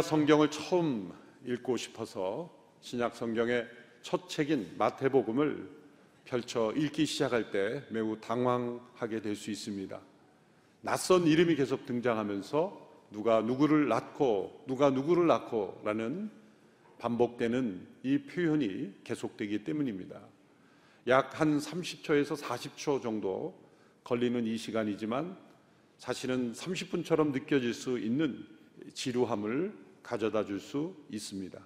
제가 성경을 처음 읽고 싶어서 신약 성경의 첫 책인 마태복음을 펼쳐 읽기 시작할 때 매우 당황하게 될 수 있습니다. 낯선 이름이 계속 등장하면서 누가 누구를 낳고 누가 누구를 낳고라는 반복되는 이 표현이 계속되기 때문입니다. 약 한 30초에서 40초 정도 걸리는 이 시간이지만 사실은 30분처럼 느껴질 수 있는 지루함을 가져다 줄 수 있습니다.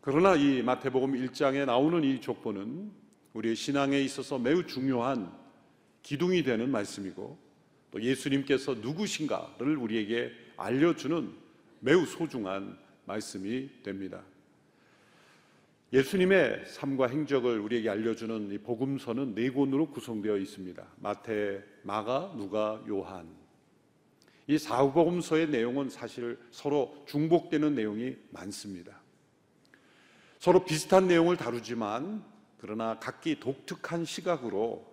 그러나 이 마태복음 1장에 나오는 이 족보는 우리의 신앙에 있어서 매우 중요한 기둥이 되는 말씀이고 또 예수님께서 누구신가를 우리에게 알려주는 매우 소중한 말씀이 됩니다. 예수님의 삶과 행적을 우리에게 알려주는 이 복음서는 네 권으로 구성되어 있습니다. 마태, 마가, 누가, 요한. 이 사복음서의 내용은 사실 서로 중복되는 내용이 많습니다. 서로 비슷한 내용을 다루지만 그러나 각기 독특한 시각으로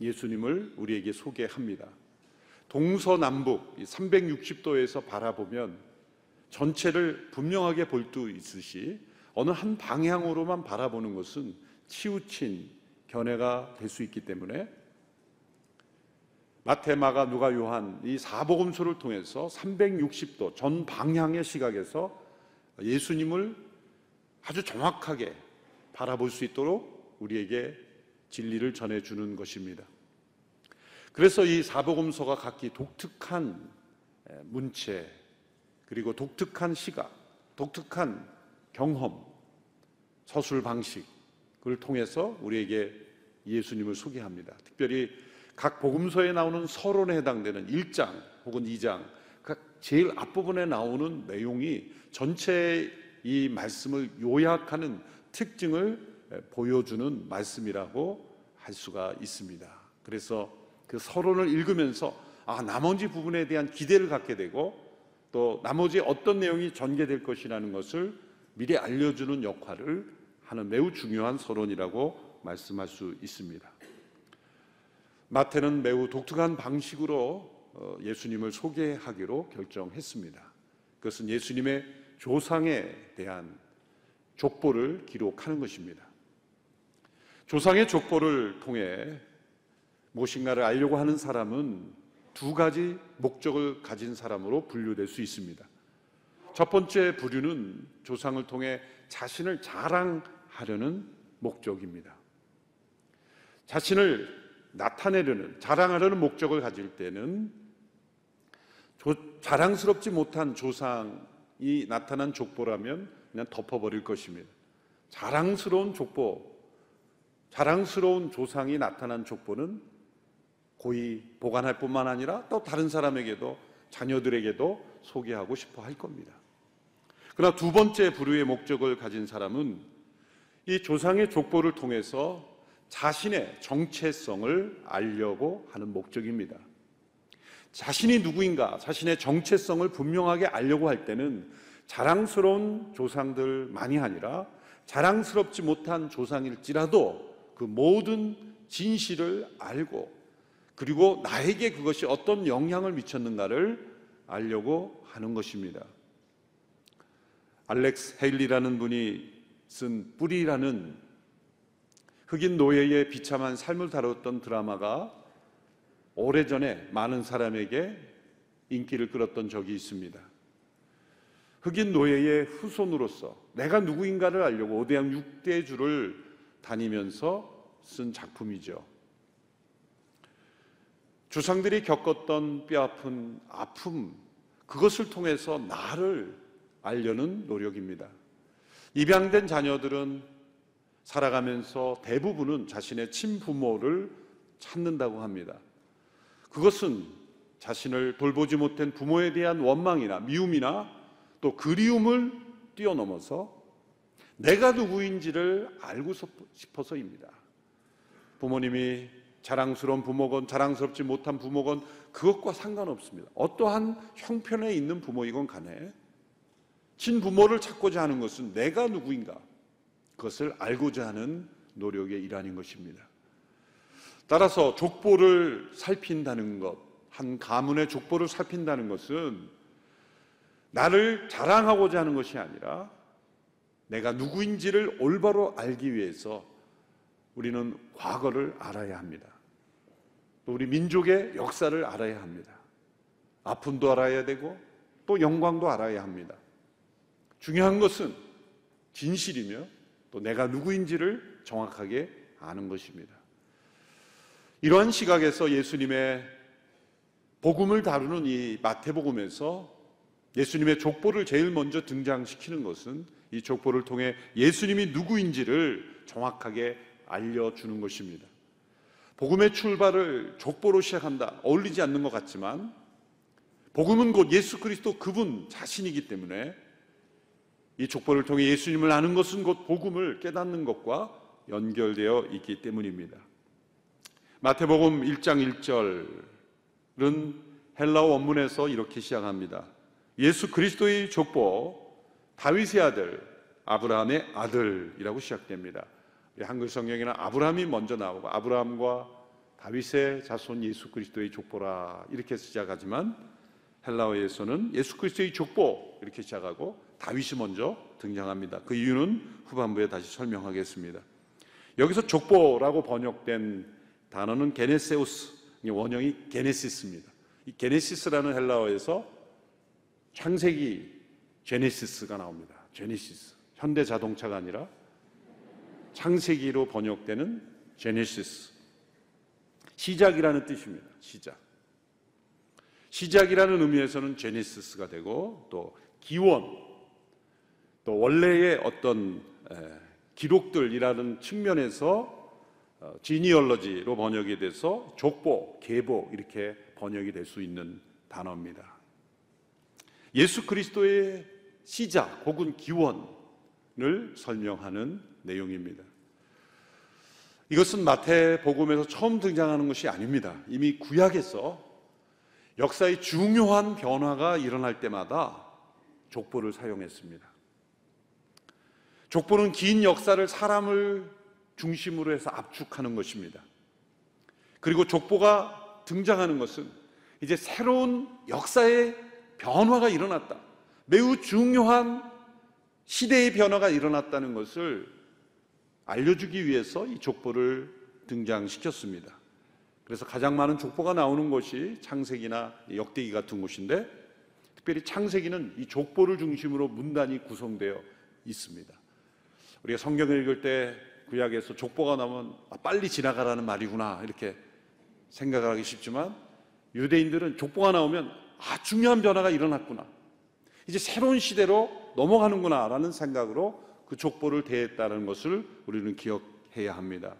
예수님을 우리에게 소개합니다. 동서남북 360도에서 바라보면 전체를 분명하게 볼 수 있으시 어느 한 방향으로만 바라보는 것은 치우친 견해가 될 수 있기 때문에 마테마가 누가 요한 이 사복음서를 통해서 360도 전 방향의 시각에서 예수님을 아주 정확하게 바라볼 수 있도록 우리에게 진리를 전해 주는 것입니다. 그래서 이 사복음서가 각기 독특한 문체 그리고 독특한 시각, 독특한 경험, 서술 방식을 통해서 우리에게 예수님을 소개합니다. 특별히 각 복음서에 나오는 서론에 해당되는 1장 혹은 2장, 제일 앞부분에 나오는 내용이 전체 이 말씀을 요약하는 특징을 보여주는 말씀이라고 할 수가 있습니다. 그래서 그 서론을 읽으면서 아, 나머지 부분에 대한 기대를 갖게 되고 또 나머지 어떤 내용이 전개될 것이라는 것을 미리 알려주는 역할을 하는 매우 중요한 서론이라고 말씀할 수 있습니다. 마태는 매우 독특한 방식으로 어, 예수님을 소개하기로 결정했습니다. 그것은 예수님의 조상에 대한 족보를 기록하는 것입니다. 조상의 족보를 통해 무엇인가를 알려고 하는 사람은 두 가지 목적을 가진 사람으로 분류될 수 있습니다. 첫 번째 부류는 조상을 통해 자신을 자랑하려는 목적입니다. 자신을 나타내려는, 자랑하려는 목적을 가질 때는 조, 자랑스럽지 못한 조상이 나타난 족보라면 그냥 덮어버릴 것입니다. 자랑스러운 족보, 자랑스러운 조상이 나타난 족보는 고이 보관할 뿐만 아니라 또 다른 사람에게도 자녀들에게도 소개하고 싶어 할 겁니다. 그러나 두 번째 부류의 목적을 가진 사람은 이 조상의 족보를 통해서 자신의 정체성을 알려고 하는 목적입니다. 자신이 누구인가, 자신의 정체성을 분명하게 알려고 할 때는 자랑스러운 조상들만이 아니라 자랑스럽지 못한 조상일지라도 그 모든 진실을 알고 그리고 나에게 그것이 어떤 영향을 미쳤는가를 알려고 하는 것입니다. 알렉스 헤일리라는 분이 쓴 뿌리라는 흑인 노예의 비참한 삶을 다뤘던 드라마가 오래전에 많은 사람에게 인기를 끌었던 적이 있습니다. 흑인 노예의 후손으로서 내가 누구인가를 알려고 오대양 6대 주를 다니면서 쓴 작품이죠. 조상들이 겪었던 뼈아픈 아픔, 그것을 통해서 나를 알려는 노력입니다. 입양된 자녀들은 살아가면서 대부분은 자신의 친부모를 찾는다고 합니다. 그것은 자신을 돌보지 못한 부모에 대한 원망이나 미움이나 또 그리움을 뛰어넘어서 내가 누구인지를 알고 싶어서입니다. 부모님이 자랑스러운 부모건 자랑스럽지 못한 부모건 그것과 상관없습니다. 어떠한 형편에 있는 부모이건 간에 친부모를 찾고자 하는 것은 내가 누구인가 그 것을 알고자 하는 노력의 일환인 것입니다. 따라서 족보를 살핀다는 것, 한 가문의 족보를 살핀다는 것은 나를 자랑하고자 하는 것이 아니라 내가 누구인지를 올바로 알기 위해서 우리는 과거를 알아야 합니다. 또 우리 민족의 역사를 알아야 합니다. 아픔도 알아야 되고 또 영광도 알아야 합니다. 중요한 것은 진실이며 또 내가 누구인지를 정확하게 아는 것입니다. 이러한 시각에서 예수님의 복음을 다루는 이 마태복음에서 예수님의 족보를 제일 먼저 등장시키는 것은 이 족보를 통해 예수님이 누구인지를 정확하게 알려주는 것입니다. 복음의 출발을 족보로 시작한다. 어울리지 않는 것 같지만 복음은 곧 예수 그리스도 그분 자신이기 때문에 이 족보를 통해 예수님을 아는 것은 곧 복음을 깨닫는 것과 연결되어 있기 때문입니다. 마태복음 1장 1절은 헬라어 원문에서 이렇게 시작합니다. 예수 그리스도의 족보 다윗의 아들 아브라함의 아들이라고 시작됩니다. 한글 성경에는 아브라함이 먼저 나오고 아브라함과 다윗의 자손 예수 그리스도의 족보라 이렇게 시작하지만 헬라어에서는 예수 그리스도의 족보 이렇게 시작하고 다윗이 먼저 등장합니다. 그 이유는 후반부에 다시 설명하겠습니다. 여기서 족보라고 번역된 단어는 게네세우스, 원형이 게네시스입니다. 이 게네시스라는 헬라어에서 창세기 제네시스가 나옵니다. 제네시스. 현대 자동차가 아니라 창세기로 번역되는 제네시스. 시작이라는 뜻입니다. 시작. 시작이라는 의미에서는 제네시스가 되고 또 기원 또 원래의 어떤 기록들이라는 측면에서 지니얼러지로 어, 번역이 돼서 족보, 계보 이렇게 번역이 될 수 있는 단어입니다. 예수 그리스도의 시작 혹은 기원을 설명하는 내용입니다. 이것은 마태복음에서 처음 등장하는 것이 아닙니다. 이미 구약에서 역사의 중요한 변화가 일어날 때마다 족보를 사용했습니다. 족보는 긴 역사를 사람을 중심으로 해서 압축하는 것입니다. 그리고 족보가 등장하는 것은 이제 새로운 역사의 변화가 일어났다. 매우 중요한 시대의 변화가 일어났다는 것을 알려주기 위해서 이 족보를 등장시켰습니다. 그래서 가장 많은 족보가 나오는 것이 창세기나 역대기 같은 곳인데 특별히 창세기는 이 족보를 중심으로 문단이 구성되어 있습니다. 우리가 성경을 읽을 때 구약에서 족보가 나오면 아, 빨리 지나가라는 말이구나 이렇게 생각하기 쉽지만 유대인들은 족보가 나오면 아 중요한 변화가 일어났구나 이제 새로운 시대로 넘어가는구나라는 생각으로 그 족보를 대했다는 것을 우리는 기억해야 합니다.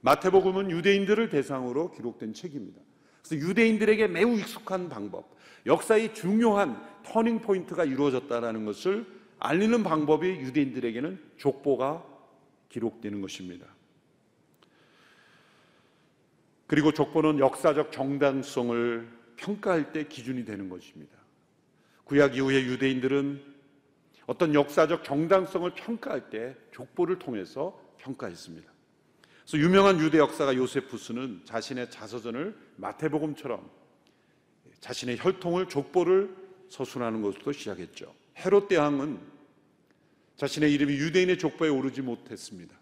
마태복음은 유대인들을 대상으로 기록된 책입니다. 그래서 유대인들에게 매우 익숙한 방법, 역사의 중요한 터닝 포인트가 이루어졌다는 것을 알리는 방법이 유대인들에게는 족보가 기록되는 것입니다. 그리고 족보는 역사적 정당성을 평가할 때 기준이 되는 것입니다. 구약 이후에 유대인들은 어떤 역사적 정당성을 평가할 때 족보를 통해서 평가했습니다. 그래서 유명한 유대 역사가 요세푸스는 자신의 자서전을 마태복음처럼 자신의 혈통을 족보를 서술하는 것부터 시작했죠. 헤롯 대왕은 자신의 이름이 유대인의 족보에 오르지 못했습니다.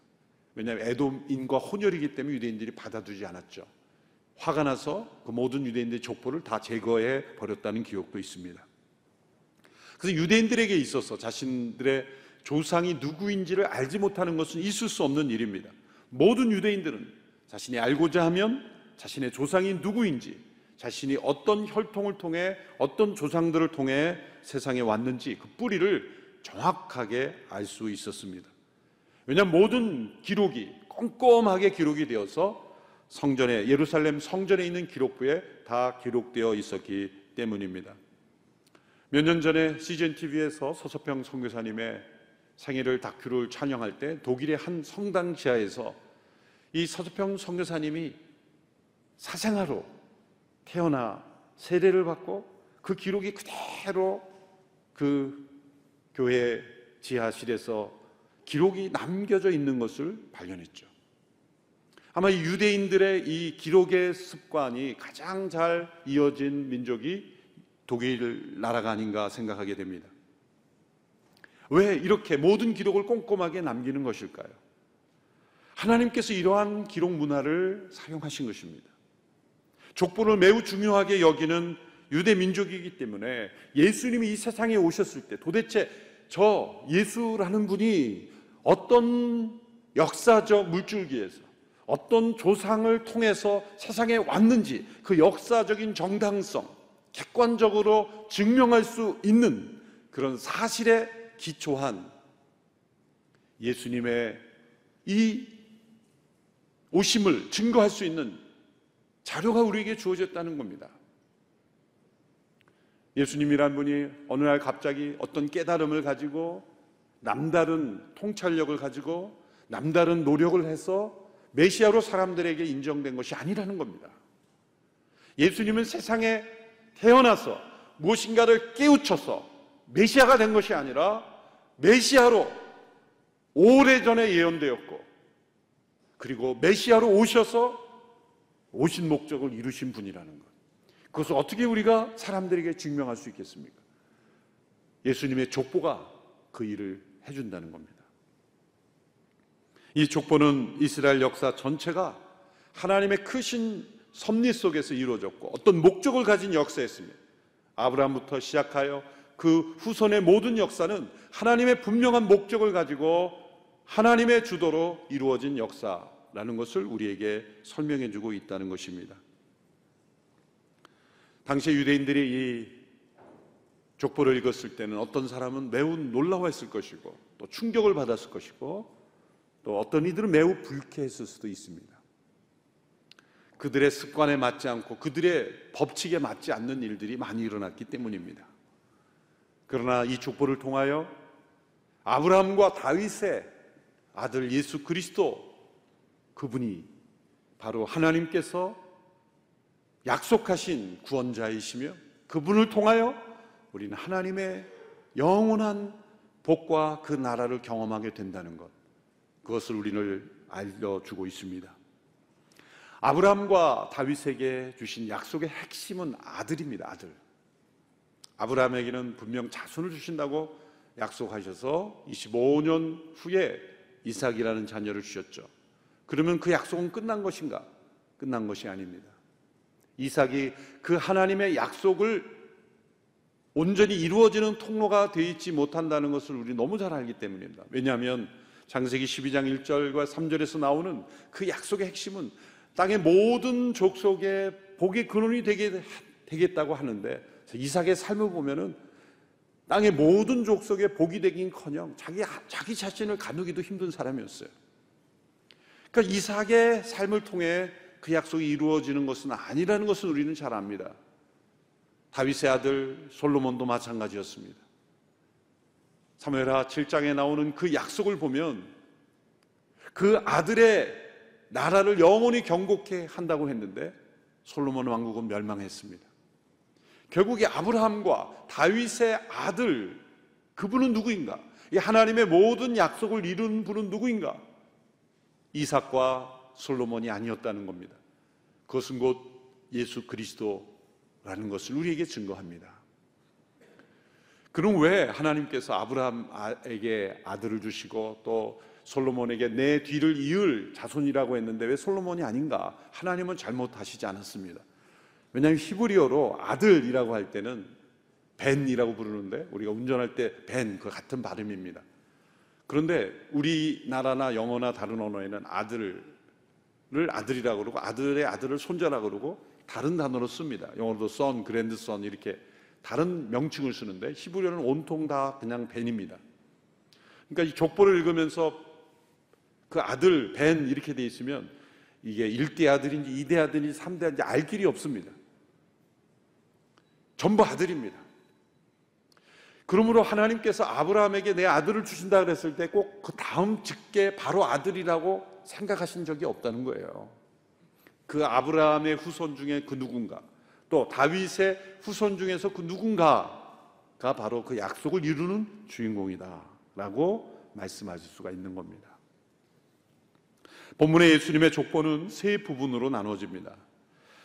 왜냐하면 에돔인과 혼혈이기 때문에 유대인들이 받아두지 않았죠. 화가 나서 그 모든 유대인들의 족보를 다 제거해 버렸다는 기록도 있습니다. 그래서 유대인들에게 있어서 자신들의 조상이 누구인지를 알지 못하는 것은 있을 수 없는 일입니다. 모든 유대인들은 자신이 알고자 하면 자신의 조상이 누구인지, 자신이 어떤 혈통을 통해 어떤 조상들을 통해 세상에 왔는지 그 뿌리를 정확하게 알 수 있었습니다. 왜냐하면 모든 기록이 꼼꼼하게 기록이 되어서 성전에 예루살렘 성전에 있는 기록부에 다 기록되어 있었기 때문입니다. 몇 년 전에 CGN TV에서 서서평 선교사님의 생일을 다큐를 촬영할 때 독일의 한 성당 지하에서 이 서서평 선교사님이 사생아로 태어나 세례를 받고 그 기록이 그대로 그 교회 지하실에서 기록이 남겨져 있는 것을 발견했죠. 아마 이 유대인들의 이 기록의 습관이 가장 잘 이어진 민족이 독일 나라가 아닌가 생각하게 됩니다. 왜 이렇게 모든 기록을 꼼꼼하게 남기는 것일까요? 하나님께서 이러한 기록 문화를 사용하신 것입니다. 족보를 매우 중요하게 여기는 유대 민족이기 때문에 예수님이 이 세상에 오셨을 때 도대체 저 예수라는 분이 어떤 역사적 물줄기에서 어떤 조상을 통해서 세상에 왔는지 그 역사적인 정당성 객관적으로 증명할 수 있는 그런 사실에 기초한 예수님의 이 오심을 증거할 수 있는 자료가 우리에게 주어졌다는 겁니다. 예수님이란 분이 어느 날 갑자기 어떤 깨달음을 가지고 남다른 통찰력을 가지고 남다른 노력을 해서 메시아로 사람들에게 인정된 것이 아니라는 겁니다. 예수님은 세상에 태어나서 무엇인가를 깨우쳐서 메시아가 된 것이 아니라 메시아로 오래전에 예언되었고 그리고 메시아로 오셔서 오신 목적을 이루신 분이라는 것. 그것을 어떻게 우리가 사람들에게 증명할 수 있겠습니까? 예수님의 족보가 그 일을 해준다는 겁니다. 이 족보는 이스라엘 역사 전체가 하나님의 크신 섭리 속에서 이루어졌고 어떤 목적을 가진 역사였습니다. 아브라함부터 시작하여 그 후손의 모든 역사는 하나님의 분명한 목적을 가지고 하나님의 주도로 이루어진 역사라는 것을 우리에게 설명해 주고 있다는 것입니다. 당시 유대인들이 이 족보를 읽었을 때는 어떤 사람은 매우 놀라워했을 것이고 또 충격을 받았을 것이고 또 어떤 이들은 매우 불쾌했을 수도 있습니다. 그들의 습관에 맞지 않고 그들의 법칙에 맞지 않는 일들이 많이 일어났기 때문입니다. 그러나 이 족보를 통하여 아브라함과 다윗의 아들 예수 그리스도 그분이 바로 하나님께서 약속하신 구원자이시며 그분을 통하여 우리는 하나님의 영원한 복과 그 나라를 경험하게 된다는 것. 그것을 우리를 알려주고 있습니다. 아브라함과 다윗에게 주신 약속의 핵심은 아들입니다. 아들. 아브라함에게는 분명 자손을 주신다고 약속하셔서 25년 후에 이삭이라는 자녀를 주셨죠. 그러면 그 약속은 끝난 것인가? 끝난 것이 아닙니다. 이삭이 그 하나님의 약속을 온전히 이루어지는 통로가 되어 있지 못한다는 것을 우리 너무 잘 알기 때문입니다. 왜냐하면 장세기 12장 1절과 3절에서 나오는 그 약속의 핵심은 땅의 모든 족속의 복의 근원이 되게, 되겠다고 하는데 이삭의 삶을 보면은 땅의 모든 족속의 복이 되긴커녕 자기 자기 자신을 가누기도 힘든 사람이었어요. 그러니까 이삭의 삶을 통해 그 약속이 이루어지는 것은 아니라는 것을 우리는 잘 압니다. 다윗의 아들 솔로몬도 마찬가지였습니다. 사무엘하 7장에 나오는 그 약속을 보면 그 아들의 나라를 영원히 경고케 한다고 했는데 솔로몬 왕국은 멸망했습니다. 결국에 아브라함과 다윗의 아들 그분은 누구인가? 이 하나님의 모든 약속을 이룬 분은 누구인가? 이삭과 솔로몬이 아니었다는 겁니다. 그것은 곧 예수 그리스도라는 것을 우리에게 증거합니다. 그럼 왜 하나님께서 아브라함에게 아들을 주시고 또 솔로몬에게 내 뒤를 이을 자손이라고 했는데 왜 솔로몬이 아닌가? 하나님은 잘못하시지 않았습니다. 왜냐하면 히브리어로 아들이라고 할 때는 벤이라고 부르는데 우리가 운전할 때 벤 그 같은 발음입니다. 그런데 우리나라나 영어나 다른 언어에는 아들을 아들이라고 그러고 아들의 아들을 손자라고 그러고 다른 단어로 씁니다. 영어로도 son, grandson 이렇게 다른 명칭을 쓰는데 히브리어는 온통 다 그냥 벤입니다. 그러니까 이 족보를 읽으면서 그 아들 벤 이렇게 돼 있으면 이게 1대 아들인지 2대 아들인지 3대 아들인지 알 길이 없습니다. 전부 아들입니다. 그러므로 하나님께서 아브라함에게 내 아들을 주신다 그랬을 때 꼭 그 다음 직계 바로 아들이라고 생각하신 적이 없다는 거예요. 그 아브라함의 후손 중에 그 누군가 또 다윗의 후손 중에서 그 누군가가 바로 그 약속을 이루는 주인공이다라고 말씀하실 수가 있는 겁니다. 본문의 예수님의 족보는 세 부분으로 나눠집니다.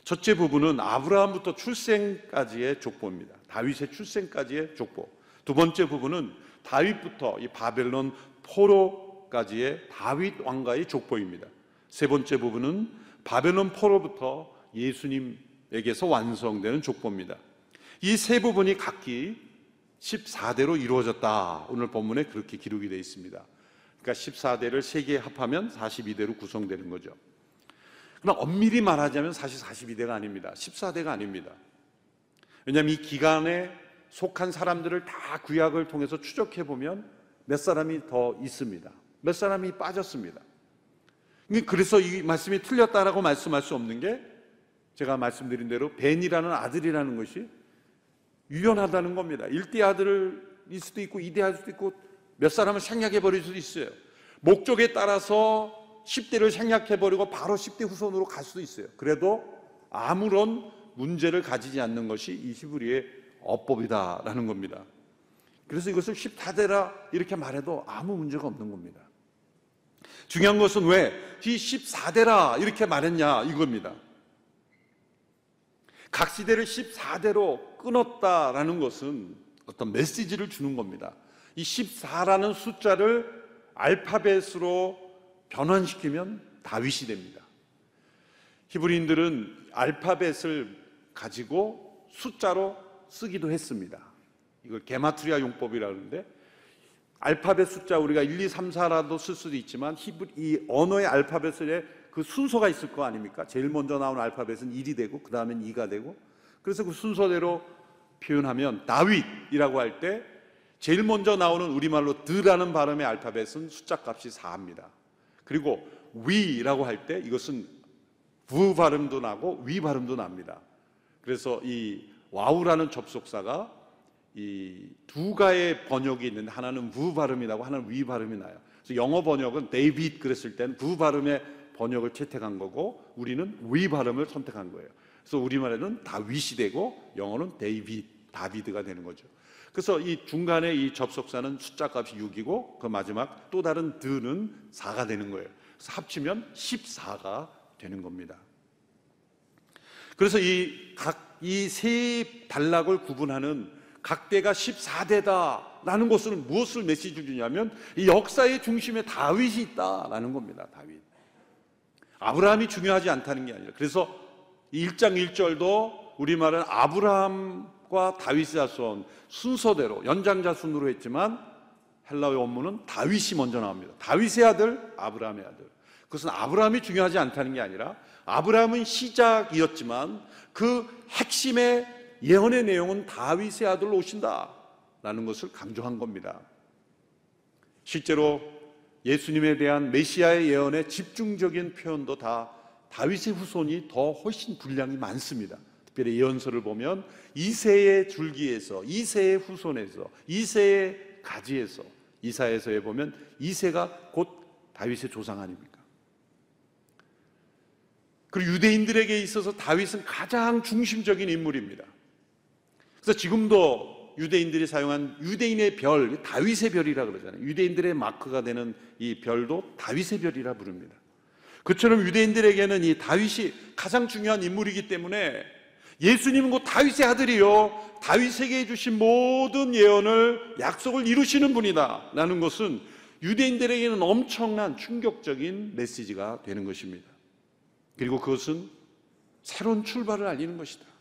첫째 부분은 아브라함부터 출생까지의 족보입니다. 다윗의 출생까지의 족보. 두 번째 부분은 다윗부터 이 바벨론 포로 까지의 다윗 왕가의 족보입니다. 세 번째 부분은 바벨론 포로부터 예수님에게서 완성되는 족보입니다. 이 세 부분이 각기 14대로 이루어졌다. 오늘 본문에 그렇게 기록이 되어 있습니다. 그러니까 14대를 세 개 합하면 42대로 구성되는 거죠. 그러나 엄밀히 말하자면 사실 42대가 아닙니다. 14대가 아닙니다. 왜냐하면 이 기간에 속한 사람들을 다 구약을 통해서 추적해 보면 몇 사람이 더 있습니다. 몇 사람이 빠졌습니다. 그래서 이 말씀이 틀렸다라고 말씀할 수 없는 게 제가 말씀드린 대로 벤이라는 아들이라는 것이 유연하다는 겁니다. 1대 아들일 수도 있고 2대 아들 수도 있고 몇 사람을 생략해 버릴 수도 있어요. 목적에 따라서 10대를 생략해 버리고 바로 10대 후손으로 갈 수도 있어요. 그래도 아무런 문제를 가지지 않는 것이 이 히브리의 어법이다라는 겁니다. 그래서 이것을 14대라 이렇게 말해도 아무 문제가 없는 겁니다. 중요한 것은 왜 이 14대라 이렇게 말했냐 이겁니다. 각 시대를 14대로 끊었다라는 것은 어떤 메시지를 주는 겁니다. 이 14라는 숫자를 알파벳으로 변환시키면 다윗이 됩니다. 히브리인들은 알파벳을 가지고 숫자로 쓰기도 했습니다. 이걸 게마트리아 용법이라 그러는데 알파벳 숫자 우리가 1, 2, 3, 4라도 쓸 수도 있지만 히브리 이 언어의 알파벳에 그 순서가 있을 거 아닙니까? 제일 먼저 나오는 알파벳은 1이 되고 그 다음엔 2가 되고 그래서 그 순서대로 표현하면 다윗이라고 할 때 제일 먼저 나오는 우리말로 드라는 발음의 알파벳은 숫자 값이 4입니다. 그리고 위라고 할 때 이것은 부 발음도 나고 위 발음도 납니다. 그래서 이 와우라는 접속사가 이 두 가지 번역이 있는데 하나는 부 발음이 나고 하나는 위 발음이 나요. 그래서 영어 번역은 데이빗 그랬을 때는 부 발음의 번역을 채택한 거고 우리는 위 발음을 선택한 거예요. 그래서 우리말에는 다윗이 되고 영어는 데이빗, 다비드가 되는 거죠. 그래서 이 중간에 이 접속사는 숫자 값이 6이고 그 마지막 또 다른 드는 4가 되는 거예요. 그래서 합치면 14가 되는 겁니다. 그래서 이 각 이 세 단락을 구분하는 각대가 14대다라는 것은 무엇을 메시지 주냐면 이 역사의 중심에 다윗이 있다라는 겁니다. 다윗. 아브라함이 중요하지 않다는 게 아니라 그래서 1장 1절도 우리말은 아브라함과 다윗의 자손 순서대로 연장자 순으로 했지만 헬라의 원문은 다윗이 먼저 나옵니다. 다윗의 아들, 아브라함의 아들. 그것은 아브라함이 중요하지 않다는 게 아니라 아브라함은 시작이었지만 그 핵심의 예언의 내용은 다윗의 아들로 오신다라는 것을 강조한 겁니다. 실제로 예수님에 대한 메시아의 예언의 집중적인 표현도 다 다윗의 후손이 더 훨씬 분량이 많습니다. 특별히 예언서를 보면 이세의 줄기에서 이세의 후손에서 이세의 가지에서 이사에서에 보면 이세가 곧 다윗의 조상 아닙니까? 그리고 유대인들에게 있어서 다윗은 가장 중심적인 인물입니다. 그래서 지금도 유대인들이 사용한 유대인의 별, 다윗의 별이라 그러잖아요. 유대인들의 마크가 되는 이 별도 다윗의 별이라 부릅니다. 그처럼 유대인들에게는 이 다윗이 가장 중요한 인물이기 때문에 예수님은 곧 다윗의 아들이요. 다윗에게 주신 모든 예언을 약속을 이루시는 분이다. 라는 것은 유대인들에게는 엄청난 충격적인 메시지가 되는 것입니다. 그리고 그것은 새로운 출발을 알리는 것이다.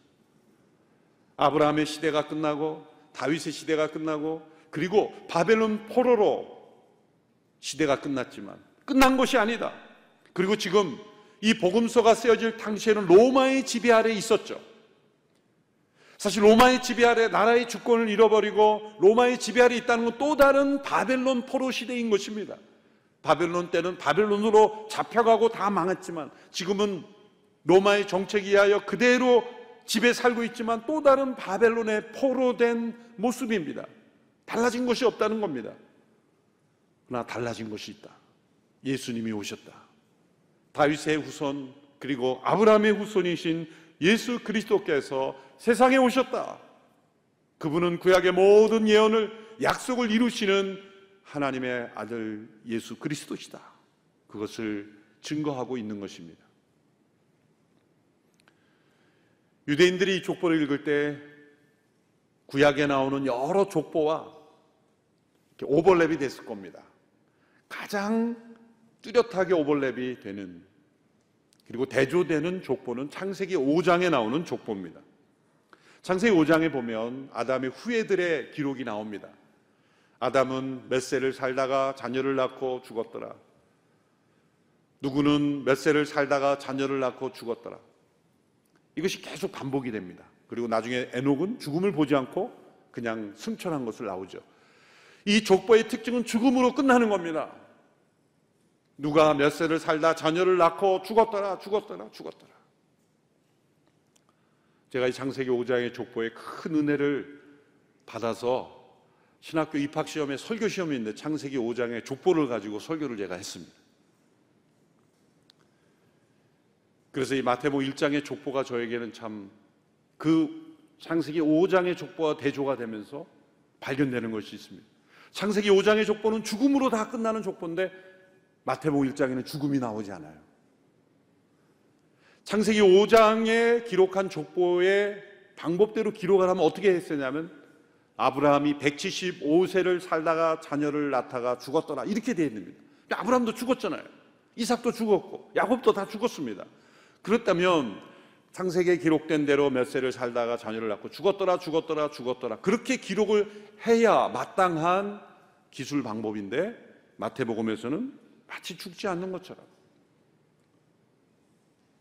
아브라함의 시대가 끝나고 다윗의 시대가 끝나고 그리고 바벨론 포로로 시대가 끝났지만 끝난 것이 아니다. 그리고 지금 이 복음서가 쓰여질 당시에는 로마의 지배 아래 있었죠. 사실 로마의 지배 아래 나라의 주권을 잃어버리고 로마의 지배 아래 있다는 건 또 다른 바벨론 포로 시대인 것입니다. 바벨론 때는 바벨론으로 잡혀가고 다 망했지만 지금은 로마의 정책에 의하여 그대로 집에 살고 있지만 또 다른 바벨론의 포로된 모습입니다. 달라진 것이 없다는 겁니다. 그러나 달라진 것이 있다. 예수님이 오셨다. 다윗의 후손 그리고 아브라함의 후손이신 예수 그리스도께서 세상에 오셨다. 그분은 구약의 모든 예언을 약속을 이루시는 하나님의 아들 예수 그리스도시다. 그것을 증거하고 있는 것입니다. 유대인들이 이 족보를 읽을 때 구약에 나오는 여러 족보와 오버랩이 됐을 겁니다. 가장 뚜렷하게 오버랩이 되는 그리고 대조되는 족보는 창세기 5장에 나오는 족보입니다. 창세기 5장에 보면 아담의 후예들의 기록이 나옵니다. 아담은 몇 세를 살다가 자녀를 낳고 죽었더라. 누구는 몇 세를 살다가 자녀를 낳고 죽었더라. 이것이 계속 반복이 됩니다. 그리고 나중에 에녹은 죽음을 보지 않고 그냥 승천한 것을 나오죠. 이 족보의 특징은 죽음으로 끝나는 겁니다. 누가 몇 세를 살다 자녀를 낳고 죽었더라, 죽었더라, 죽었더라. 제가 이 창세기 5장의 족보에 큰 은혜를 받아서 신학교 입학 시험에 설교 시험이 있는데 창세기 5장의 족보를 가지고 설교를 제가 했습니다. 그래서 이 마태복 1장의 족보가 저에게는 참 그 창세기 5장의 족보와 대조가 되면서 발견되는 것이 있습니다. 창세기 5장의 족보는 죽음으로 다 끝나는 족보인데 마태복 1장에는 죽음이 나오지 않아요. 창세기 5장에 기록한 족보의 방법대로 기록을 하면 어떻게 했었냐면 아브라함이 175세를 살다가 자녀를 낳다가 죽었더라 이렇게 되어 있습니다. 아브라함도 죽었잖아요. 이삭도 죽었고 야곱도 다 죽었습니다. 그렇다면 창세기에 기록된 대로 몇 세를 살다가 자녀를 낳고 죽었더라 죽었더라 죽었더라 그렇게 기록을 해야 마땅한 기술 방법인데 마태복음에서는 마치 죽지 않는 것처럼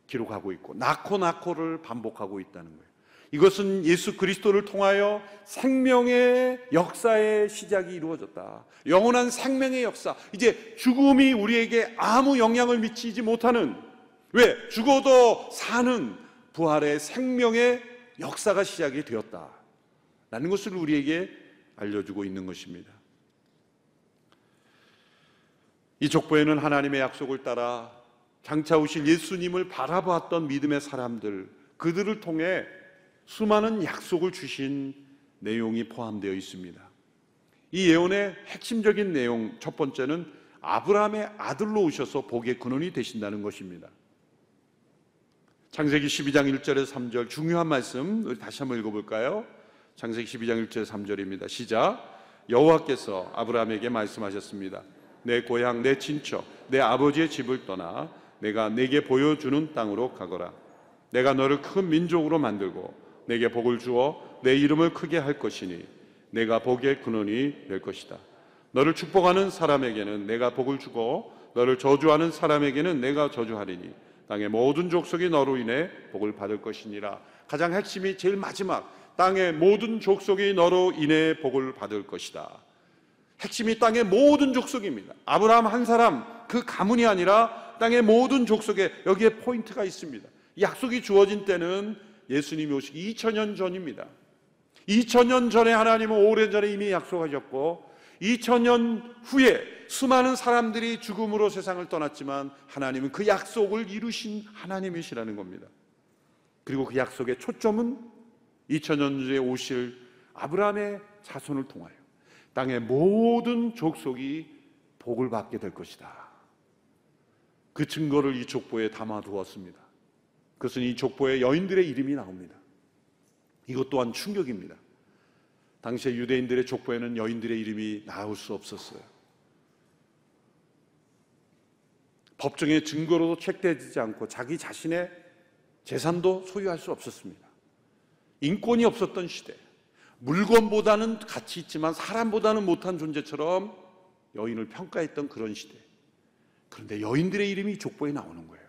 기록하고 있고 낳고 낳고를 반복하고 있다는 거예요. 이것은 예수 그리스도를 통하여 생명의 역사의 시작이 이루어졌다. 영원한 생명의 역사. 이제 죽음이 우리에게 아무 영향을 미치지 못하는 왜 죽어도 사는 부활의 생명의 역사가 시작이 되었다. 라는 것을 우리에게 알려주고 있는 것입니다. 이 족보에는 하나님의 약속을 따라 장차 오실 예수님을 바라보았던 믿음의 사람들, 그들을 통해 수많은 약속을 주신 내용이 포함되어 있습니다. 이 예언의 핵심적인 내용 첫 번째는 아브라함의 아들로 오셔서 복의 근원이 되신다는 것입니다. 창세기 12장 1절에서 3절 중요한 말씀 우리 다시 한번 읽어볼까요? 창세기 12장 1절 3절입니다. 시작. 여호와께서 아브라함에게 말씀하셨습니다. 내 고향, 내 친척, 내 아버지의 집을 떠나 내가 내게 보여주는 땅으로 가거라. 내가 너를 큰 민족으로 만들고 내게 복을 주어 내 이름을 크게 할 것이니 내가 복의 근원이 될 것이다. 너를 축복하는 사람에게는 내가 복을 주고 너를 저주하는 사람에게는 내가 저주하리니 땅의 모든 족속이 너로 인해 복을 받을 것이니라. 가장 핵심이 제일 마지막 땅의 모든 족속이 너로 인해 복을 받을 것이다. 핵심이 땅의 모든 족속입니다. 아브라함 한 사람 그 가문이 아니라 땅의 모든 족속에 여기에 포인트가 있습니다. 약속이 주어진 때는 예수님이 오시기 2000년 전입니다. 2000년 전에 하나님은 오래전에 이미 약속하셨고 2000년 후에 수많은 사람들이 죽음으로 세상을 떠났지만 하나님은 그 약속을 이루신 하나님이시라는 겁니다. 그리고 그 약속의 초점은 2000년 전에 오실 아브라함의 자손을 통하여 땅의 모든 족속이 복을 받게 될 것이다. 그 증거를 이 족보에 담아 두었습니다. 그것은 이 족보에 여인들의 이름이 나옵니다. 이것 또한 충격입니다. 당시에 유대인들의 족보에는 여인들의 이름이 나올 수 없었어요. 법정의 증거로도 책되지 않고 자기 자신의 재산도 소유할 수 없었습니다. 인권이 없었던 시대. 물건보다는 가치 있지만 사람보다는 못한 존재처럼 여인을 평가했던 그런 시대. 그런데 여인들의 이름이 족보에 나오는 거예요.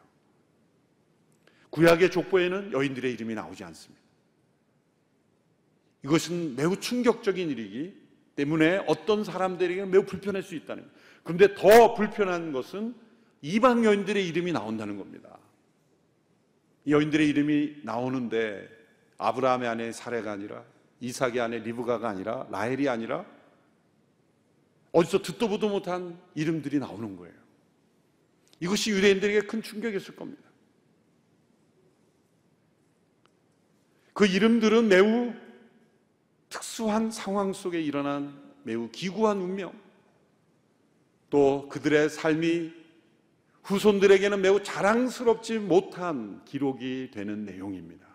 구약의 족보에는 여인들의 이름이 나오지 않습니다. 이것은 매우 충격적인 일이기 때문에 어떤 사람들에게 매우 불편할 수 있다는 거예요. 그런데 더 불편한 것은 이방 여인들의 이름이 나온다는 겁니다. 여인들의 이름이 나오는데 아브라함의 아내 사례가 아니라 이삭의 아내 리브가가 아니라 라헬이 아니라 어디서 듣도 보도 못한 이름들이 나오는 거예요. 이것이 유대인들에게 큰 충격이었을 겁니다. 그 이름들은 매우 특수한 상황 속에 일어난 매우 기구한 운명, 또 그들의 삶이 후손들에게는 매우 자랑스럽지 못한 기록이 되는 내용입니다.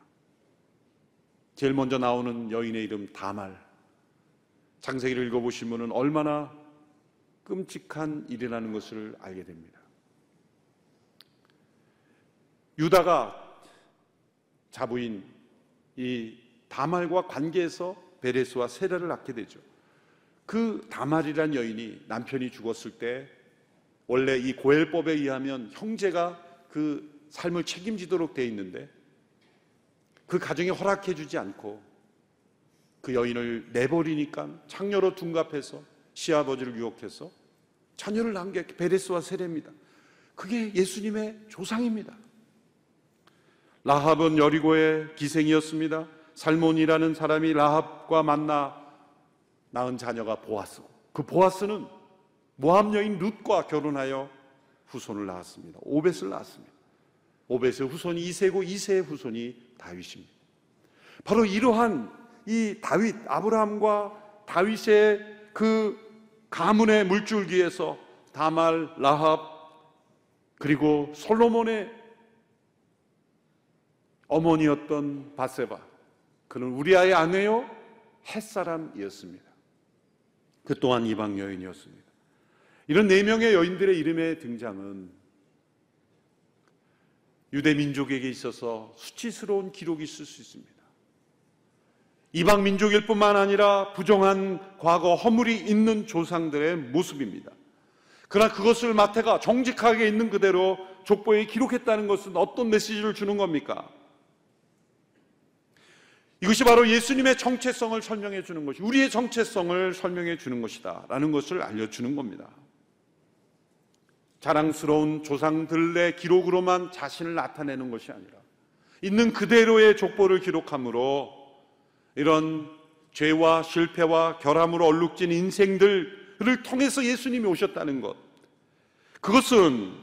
제일 먼저 나오는 여인의 이름 다말. 장세기를 읽어보시면 얼마나 끔찍한 일이라는 것을 알게 됩니다. 유다가 자부인 이 다말과 관계에서 베레스와 세례를 낳게 되죠. 그 다말이란 여인이 남편이 죽었을 때 원래 이 고엘법에 의하면 형제가 그 삶을 책임지도록 돼 있는데 그 가정이 허락해 주지 않고 그 여인을 내버리니까 창녀로 둔갑해서 시아버지를 유혹해서 자녀를 게 베레스와 세례입니다. 그게 예수님의 조상입니다. 라합은 여리고의 기생이었습니다. 살몬이라는 사람이 라합과 만나 낳은 자녀가 보아스고 그 보아스는 모함 여인 룻과 결혼하여 후손을 낳았습니다. 오벳을 낳았습니다. 오벳의 후손이 이세고 이세의 후손이 다윗입니다. 바로 이러한 이 다윗 아브라함과 다윗의 그 가문의 물줄기에서 다말 라합 그리고 솔로몬의 어머니였던 바세바 그는 우리아의 아내요 햇사람이었습니다. 그 또한 이방 여인이었습니다. 이런 네 명의 여인들의 이름의 등장은 유대 민족에게 있어서 수치스러운 기록이 있을 수 있습니다. 이방 민족일 뿐만 아니라 부정한 과거 허물이 있는 조상들의 모습입니다. 그러나 그것을 마태가 정직하게 있는 그대로 족보에 기록했다는 것은 어떤 메시지를 주는 겁니까? 이것이 바로 예수님의 정체성을 설명해 주는 것이 우리의 정체성을 설명해 주는 것이다 라는 것을 알려주는 겁니다. 자랑스러운 조상들의 기록으로만 자신을 나타내는 것이 아니라 있는 그대로의 족보를 기록함으로 이런 죄와 실패와 결함으로 얼룩진 인생들을 통해서 예수님이 오셨다는 것. 그것은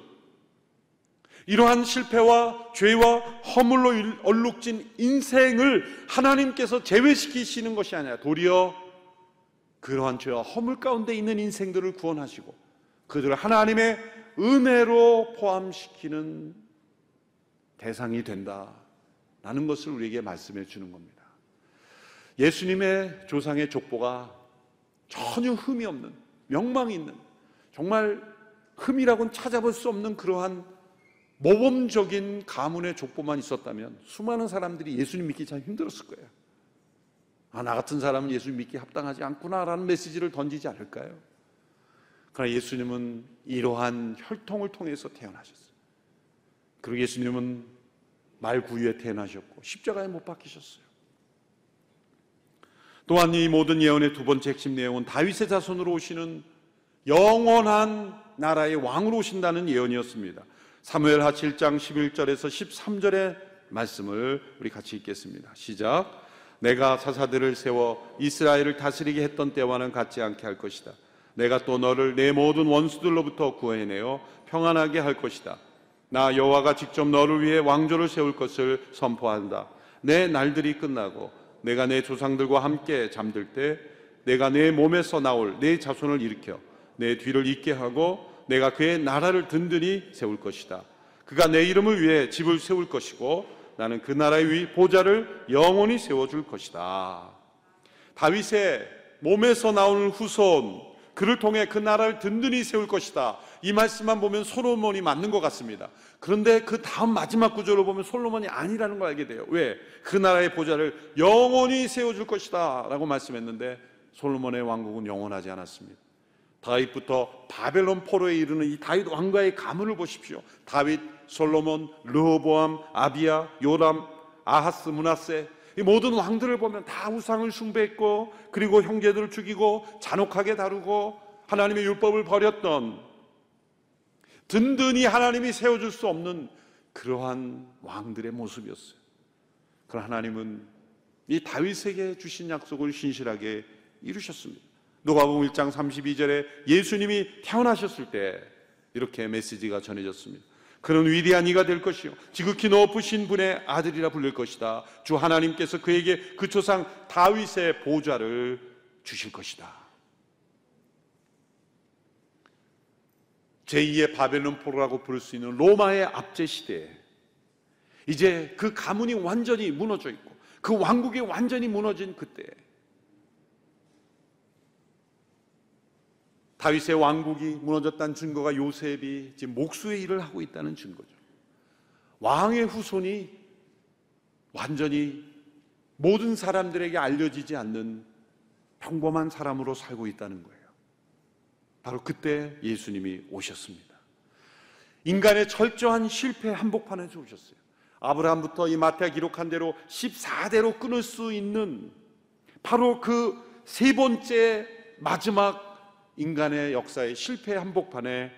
이러한 실패와 죄와 허물로 얼룩진 인생을 하나님께서 제외시키시는 것이 아니라 도리어 그러한 죄와 허물 가운데 있는 인생들을 구원하시고 그들을 하나님의 은혜로 포함시키는 대상이 된다라는 것을 우리에게 말씀해 주는 겁니다. 예수님의 조상의 족보가 전혀 흠이 없는 명망이 있는 정말 흠이라고는 찾아볼 수 없는 그러한 모범적인 가문의 족보만 있었다면 수많은 사람들이 예수님 믿기 참 힘들었을 거예요. 아, 나 같은 사람은 예수님 믿기 합당하지 않구나라는 메시지를 던지지 않을까요? 그러나 예수님은 이러한 혈통을 통해서 태어나셨어요. 그리고 예수님은 말구유에 태어나셨고 십자가에 못 박히셨어요. 또한 이 모든 예언의 두 번째 핵심 내용은 다윗의 자손으로 오시는 영원한 나라의 왕으로 오신다는 예언이었습니다. 사무엘하 7장 11절에서 13절의 말씀을 우리 같이 읽겠습니다. 시작. 내가 사사들을 세워 이스라엘을 다스리게 했던 때와는 같지 않게 할 것이다. 내가 또 너를 내 모든 원수들로부터 구해내어 평안하게 할 것이다. 나 여호와가 직접 너를 위해 왕조를 세울 것을 선포한다. 내 날들이 끝나고 내가 내 조상들과 함께 잠들 때 내가 내 몸에서 나올 내 자손을 일으켜 내 뒤를 잇게 하고 내가 그의 나라를 든든히 세울 것이다. 그가 내 이름을 위해 집을 세울 것이고 나는 그 나라의 위 보좌를 영원히 세워 줄 것이다. 다윗의 몸에서 나오는 후손 그를 통해 그 나라를 든든히 세울 것이다. 이 말씀만 보면 솔로몬이 맞는 것 같습니다. 그런데 그 다음 마지막 구절을 보면 솔로몬이 아니라는 걸 알게 돼요. 왜? 그 나라의 보좌를 영원히 세워줄 것이다. 라고 말씀했는데 솔로몬의 왕국은 영원하지 않았습니다. 다윗부터 바벨론 포로에 이르는 이 다윗 왕가의 가문을 보십시오. 다윗, 솔로몬, 르호보암, 아비야, 요람, 아하스, 문하세 이 모든 왕들을 보면 다 우상을 숭배했고 그리고 형제들을 죽이고 잔혹하게 다루고 하나님의 율법을 버렸던 든든히 하나님이 세워줄 수 없는 그러한 왕들의 모습이었어요. 그러나 하나님은 이 다윗에게 주신 약속을 신실하게 이루셨습니다. 누가복음 1장 32절에 예수님이 태어나셨을 때 이렇게 메시지가 전해졌습니다. 그는 위대한 이가 될 것이요 지극히 높으신 분의 아들이라 불릴 것이다. 주 하나님께서 그에게 그 조상 다윗의 보좌를 주실 것이다. 제2의 바벨론 포로라고 부를 수 있는 로마의 압제 시대에 이제 그 가문이 완전히 무너져 있고 그 왕국이 완전히 무너진 그때 다윗의 왕국이 무너졌다는 증거가 요셉이 지금 목수의 일을 하고 있다는 증거죠. 왕의 후손이 완전히 모든 사람들에게 알려지지 않는 평범한 사람으로 살고 있다는 거예요. 바로 그때 예수님이 오셨습니다. 인간의 철저한 실패 한복판에서 오셨어요. 아브라함부터 이 마태가 기록한 대로 14대로 끊을 수 있는 바로 그 세 번째 마지막 인간의 역사의 실패 한복판에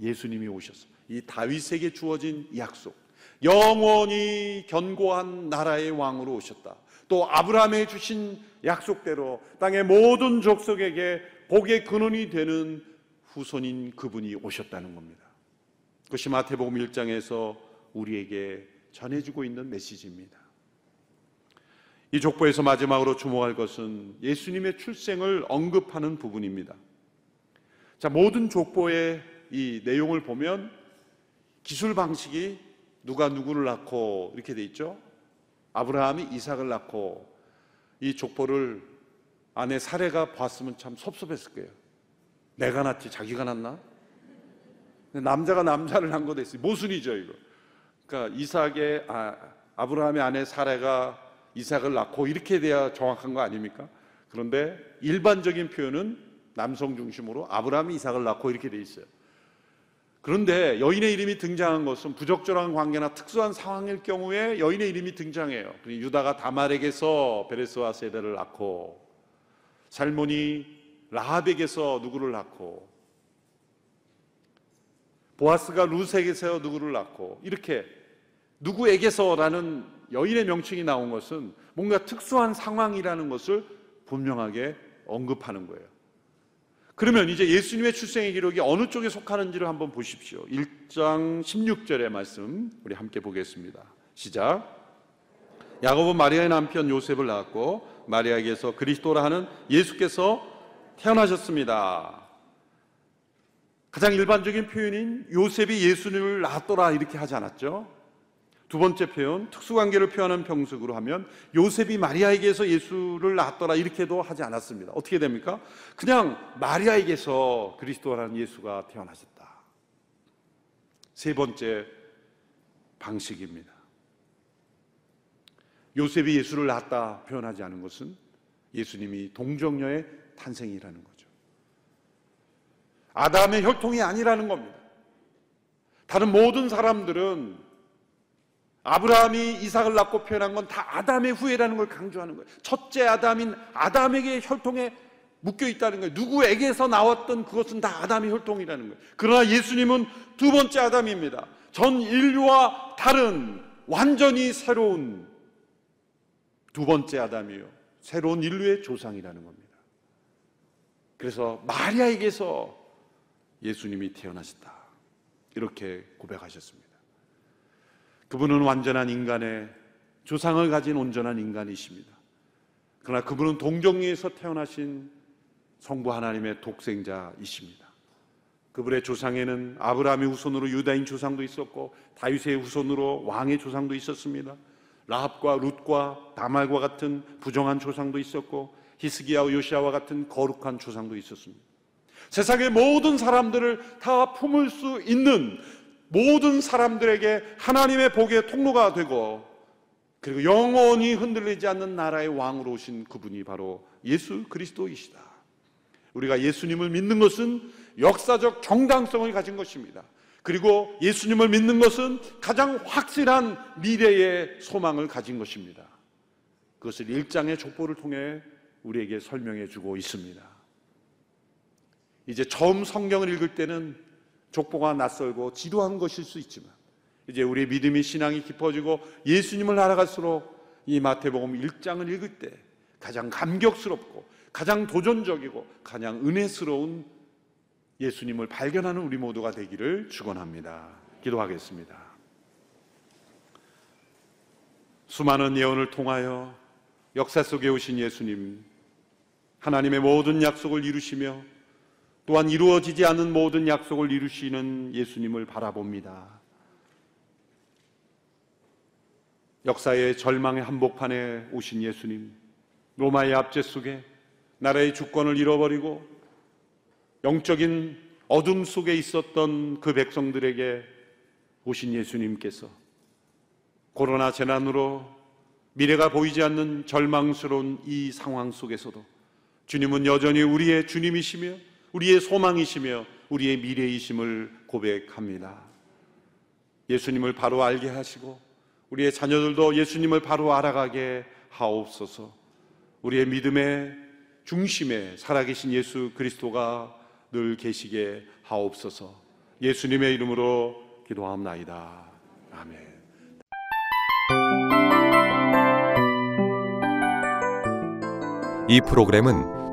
예수님이 오셨어요. 이 다윗에게 주어진 약속. 영원히 견고한 나라의 왕으로 오셨다. 또 아브라함에 주신 약속대로 땅의 모든 족속에게 복의 근원이 되는 후손인 그분이 오셨다는 겁니다. 그것이 마태복음 1장에서 우리에게 전해주고 있는 메시지입니다. 이 족보에서 마지막으로 주목할 것은 예수님의 출생을 언급하는 부분입니다. 자, 모든 족보의 이 내용을 보면 기술 방식이 누가 누구를 낳고 이렇게 돼 있죠. 아브라함이 이삭을 낳고 이 족보를 아내 사례가 봤으면 참 섭섭했을 거예요. 내가 낳지 자기가 낳나? 남자가 남자를 낳은 거도 있어요. 모순이죠 이거. 그러니까 이삭의 아, 아브라함의 아내 사례가 이삭을 낳고 이렇게 돼야 정확한 거 아닙니까? 그런데 일반적인 표현은 남성 중심으로 아브라함이 이삭을 낳고 이렇게 돼 있어요. 그런데 여인의 이름이 등장한 것은 부적절한 관계나 특수한 상황일 경우에 여인의 이름이 등장해요. 유다가 다말에게서 베레스와 세대를 낳고 살몬이 라합에게서 누구를 낳고 보아스가 루스에게서 누구를 낳고 이렇게 누구에게서라는 여인의 명칭이 나온 것은 뭔가 특수한 상황이라는 것을 분명하게 언급하는 거예요. 그러면 이제 예수님의 출생의 기록이 어느 쪽에 속하는지를 한번 보십시오. 1장 16절의 말씀 우리 함께 보겠습니다. 시작. 야곱은 마리아의 남편 요셉을 낳았고 마리아에게서 그리스도라 하는 예수께서 태어나셨습니다. 가장 일반적인 표현인 요셉이 예수님을 낳았더라 이렇게 하지 않았죠? 두 번째 표현, 특수관계를 표현하는 병식으로 하면 요셉이 마리아에게서 예수를 낳았더라 이렇게도 하지 않았습니다. 어떻게 됩니까? 그냥 마리아에게서 그리스도라는 예수가 태어나셨다. 세 번째 방식입니다. 요셉이 예수를 낳았다 표현하지 않은 것은 예수님이 동정녀의 탄생이라는 거죠. 아담의 혈통이 아니라는 겁니다. 다른 모든 사람들은 아브라함이 이삭을 낳고 표현한 건 다 아담의 후예라는 걸 강조하는 거예요. 첫째 아담인 아담에게 혈통에 묶여 있다는 거예요. 누구에게서 나왔던 그것은 다 아담의 혈통이라는 거예요. 그러나 예수님은 두 번째 아담입니다. 전 인류와 다른 완전히 새로운 두 번째 아담이요. 새로운 인류의 조상이라는 겁니다. 그래서 마리아에게서 예수님이 태어나셨다. 이렇게 고백하셨습니다. 그분은 완전한 인간의 조상을 가진 온전한 인간이십니다. 그러나 그분은 동정리에서 태어나신 성부 하나님의 독생자이십니다. 그분의 조상에는 아브라함의 후손으로 유다인 조상도 있었고 다윗의 후손으로 왕의 조상도 있었습니다. 라합과 룻과 다말과 같은 부정한 조상도 있었고 히스기야와 요시아와 같은 거룩한 조상도 있었습니다. 세상의 모든 사람들을 다 품을 수 있는 모든 사람들에게 하나님의 복의 통로가 되고 그리고 영원히 흔들리지 않는 나라의 왕으로 오신 그분이 바로 예수 그리스도이시다. 우리가 예수님을 믿는 것은 역사적 정당성을 가진 것입니다. 그리고 예수님을 믿는 것은 가장 확실한 미래의 소망을 가진 것입니다. 그것을 일장의 족보를 통해 우리에게 설명해 주고 있습니다. 이제 처음 성경을 읽을 때는 족보가 낯설고 지루한 것일 수 있지만 이제 우리의 믿음이 신앙이 깊어지고 예수님을 알아갈수록 이 마태복음 1장을 읽을 때 가장 감격스럽고 가장 도전적이고 가장 은혜스러운 예수님을 발견하는 우리 모두가 되기를 축원합니다. 기도하겠습니다. 수많은 예언을 통하여 역사 속에 오신 예수님 하나님의 모든 약속을 이루시며 또한 이루어지지 않은 모든 약속을 이루시는 예수님을 바라봅니다. 역사의 절망의 한복판에 오신 예수님, 로마의 압제 속에 나라의 주권을 잃어버리고 영적인 어둠 속에 있었던 그 백성들에게 오신 예수님께서 코로나 재난으로 미래가 보이지 않는 절망스러운 이 상황 속에서도 주님은 여전히 우리의 주님이시며 우리의 소망이시며 우리의 미래이심을 고백합니다. 예수님을 바로 알게 하시고 우리의 자녀들도 예수님을 바로 알아가게 하옵소서. 우리의 믿음의 중심에 살아계신 예수 그리스도가 늘 계시게 하옵소서. 예수님의 이름으로 기도합나이다. 아멘. 이 프로그램은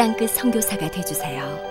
땅끝 성교사가 되주세요